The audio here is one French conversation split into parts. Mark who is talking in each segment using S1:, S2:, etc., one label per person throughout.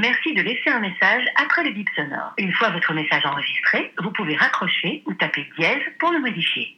S1: Merci de laisser un message après le bip sonore. Une fois votre message enregistré, vous pouvez raccrocher ou taper dièse pour le modifier.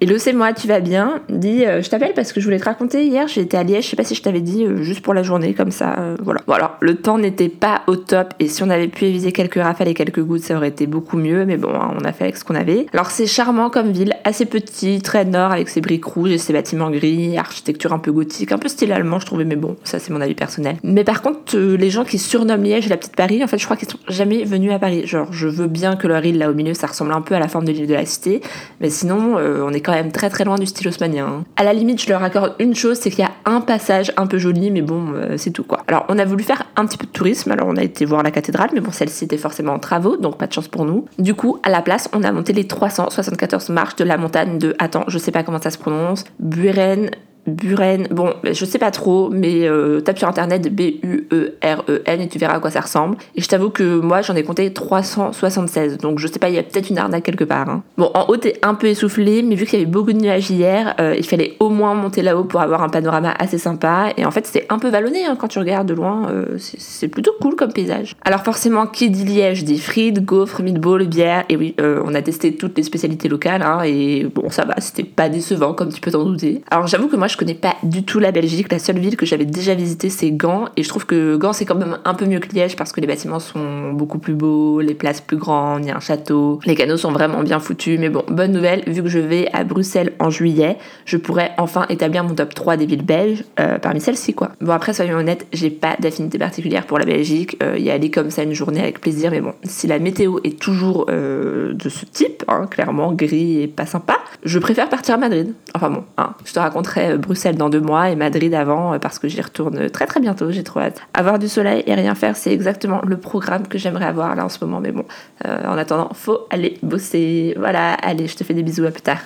S2: Hello, c'est moi, tu vas bien? Dis, euh, je t'appelle parce que je voulais te raconter hier, j'étais à Liège, je sais pas si je t'avais dit, euh, juste pour la journée, comme ça, euh, voilà. Bon alors, le temps n'était pas au top et si on avait pu éviter quelques rafales et quelques gouttes, ça aurait été beaucoup mieux, mais bon, hein, on a fait avec ce qu'on avait. Alors c'est charmant comme ville, assez petit, très nord, avec ses briques rouges et ses bâtiments gris, architecture un peu gothique, un peu style allemand, je trouvais, mais bon, ça c'est mon avis personnel. Mais par contre, les gens qui surnomment Liège la petite Paris, en fait, je crois qu'ils sont jamais venus à Paris. Genre, je veux bien que leur île là au milieu, ça ressemble un peu à la forme de l'île de la Cité, mais sinon, on est quand même très très loin du style haussmanien. Hein. À la limite, je leur accorde une chose, c'est qu'il y a un passage un peu joli, mais bon, euh, c'est tout quoi. Alors, on a voulu faire un petit peu de tourisme, alors on a été voir la cathédrale, mais bon, celle-ci était forcément en travaux, donc pas de chance pour nous. Du coup, à la place, on a monté les 374 marches de la montagne de, attends, je sais pas comment ça se prononce, Buren Buren, bon, je sais pas trop, mais euh, tape sur internet B-U-E-R-E-N et tu verras à quoi ça ressemble. Et je t'avoue que moi j'en ai compté 376, donc je sais pas, il y a peut-être une arnaque quelque part. Hein. Bon, en haut t'es un peu essoufflé, mais vu qu'il y avait beaucoup de nuages hier, euh, il fallait au moins monter là-haut pour avoir un panorama assez sympa. Et en fait, c'est un peu vallonné hein, quand tu regardes de loin, euh, c'est plutôt cool comme paysage. Alors forcément, qui dit Liège dit frites, gaufres, meatballs, bière. Et oui, on a testé toutes les spécialités locales, hein, et bon, ça va, c'était pas décevant comme tu peux t'en douter. Alors j'avoue que moi je connais pas du tout la Belgique. La seule ville que j'avais déjà visitée, c'est Gand. Et je trouve que Gand, c'est quand même un peu mieux que Liège parce que les bâtiments sont beaucoup plus beaux, les places plus grandes, il y a un château, les canaux sont vraiment bien foutus. Mais bon, bonne nouvelle, vu que je vais à Bruxelles en juillet, je pourrais enfin établir mon top 3 des villes belges euh, parmi celles-ci, quoi. Bon, après, soyons honnêtes, j'ai pas d'affinité particulière pour la Belgique. Euh, y aller comme ça une journée avec plaisir. Mais bon, si la météo est toujours euh, de ce type, hein, clairement gris et pas sympa, je préfère partir à Madrid. Enfin bon, hein, je te raconterai Bruxelles dans deux mois et Madrid avant euh, parce que j'y retourne très très bientôt, j'ai trop hâte. Avoir du soleil et rien faire, c'est exactement le programme que j'aimerais avoir là en ce moment. Mais bon, euh, en attendant, faut aller bosser. Voilà, allez, je te fais des bisous, à plus tard.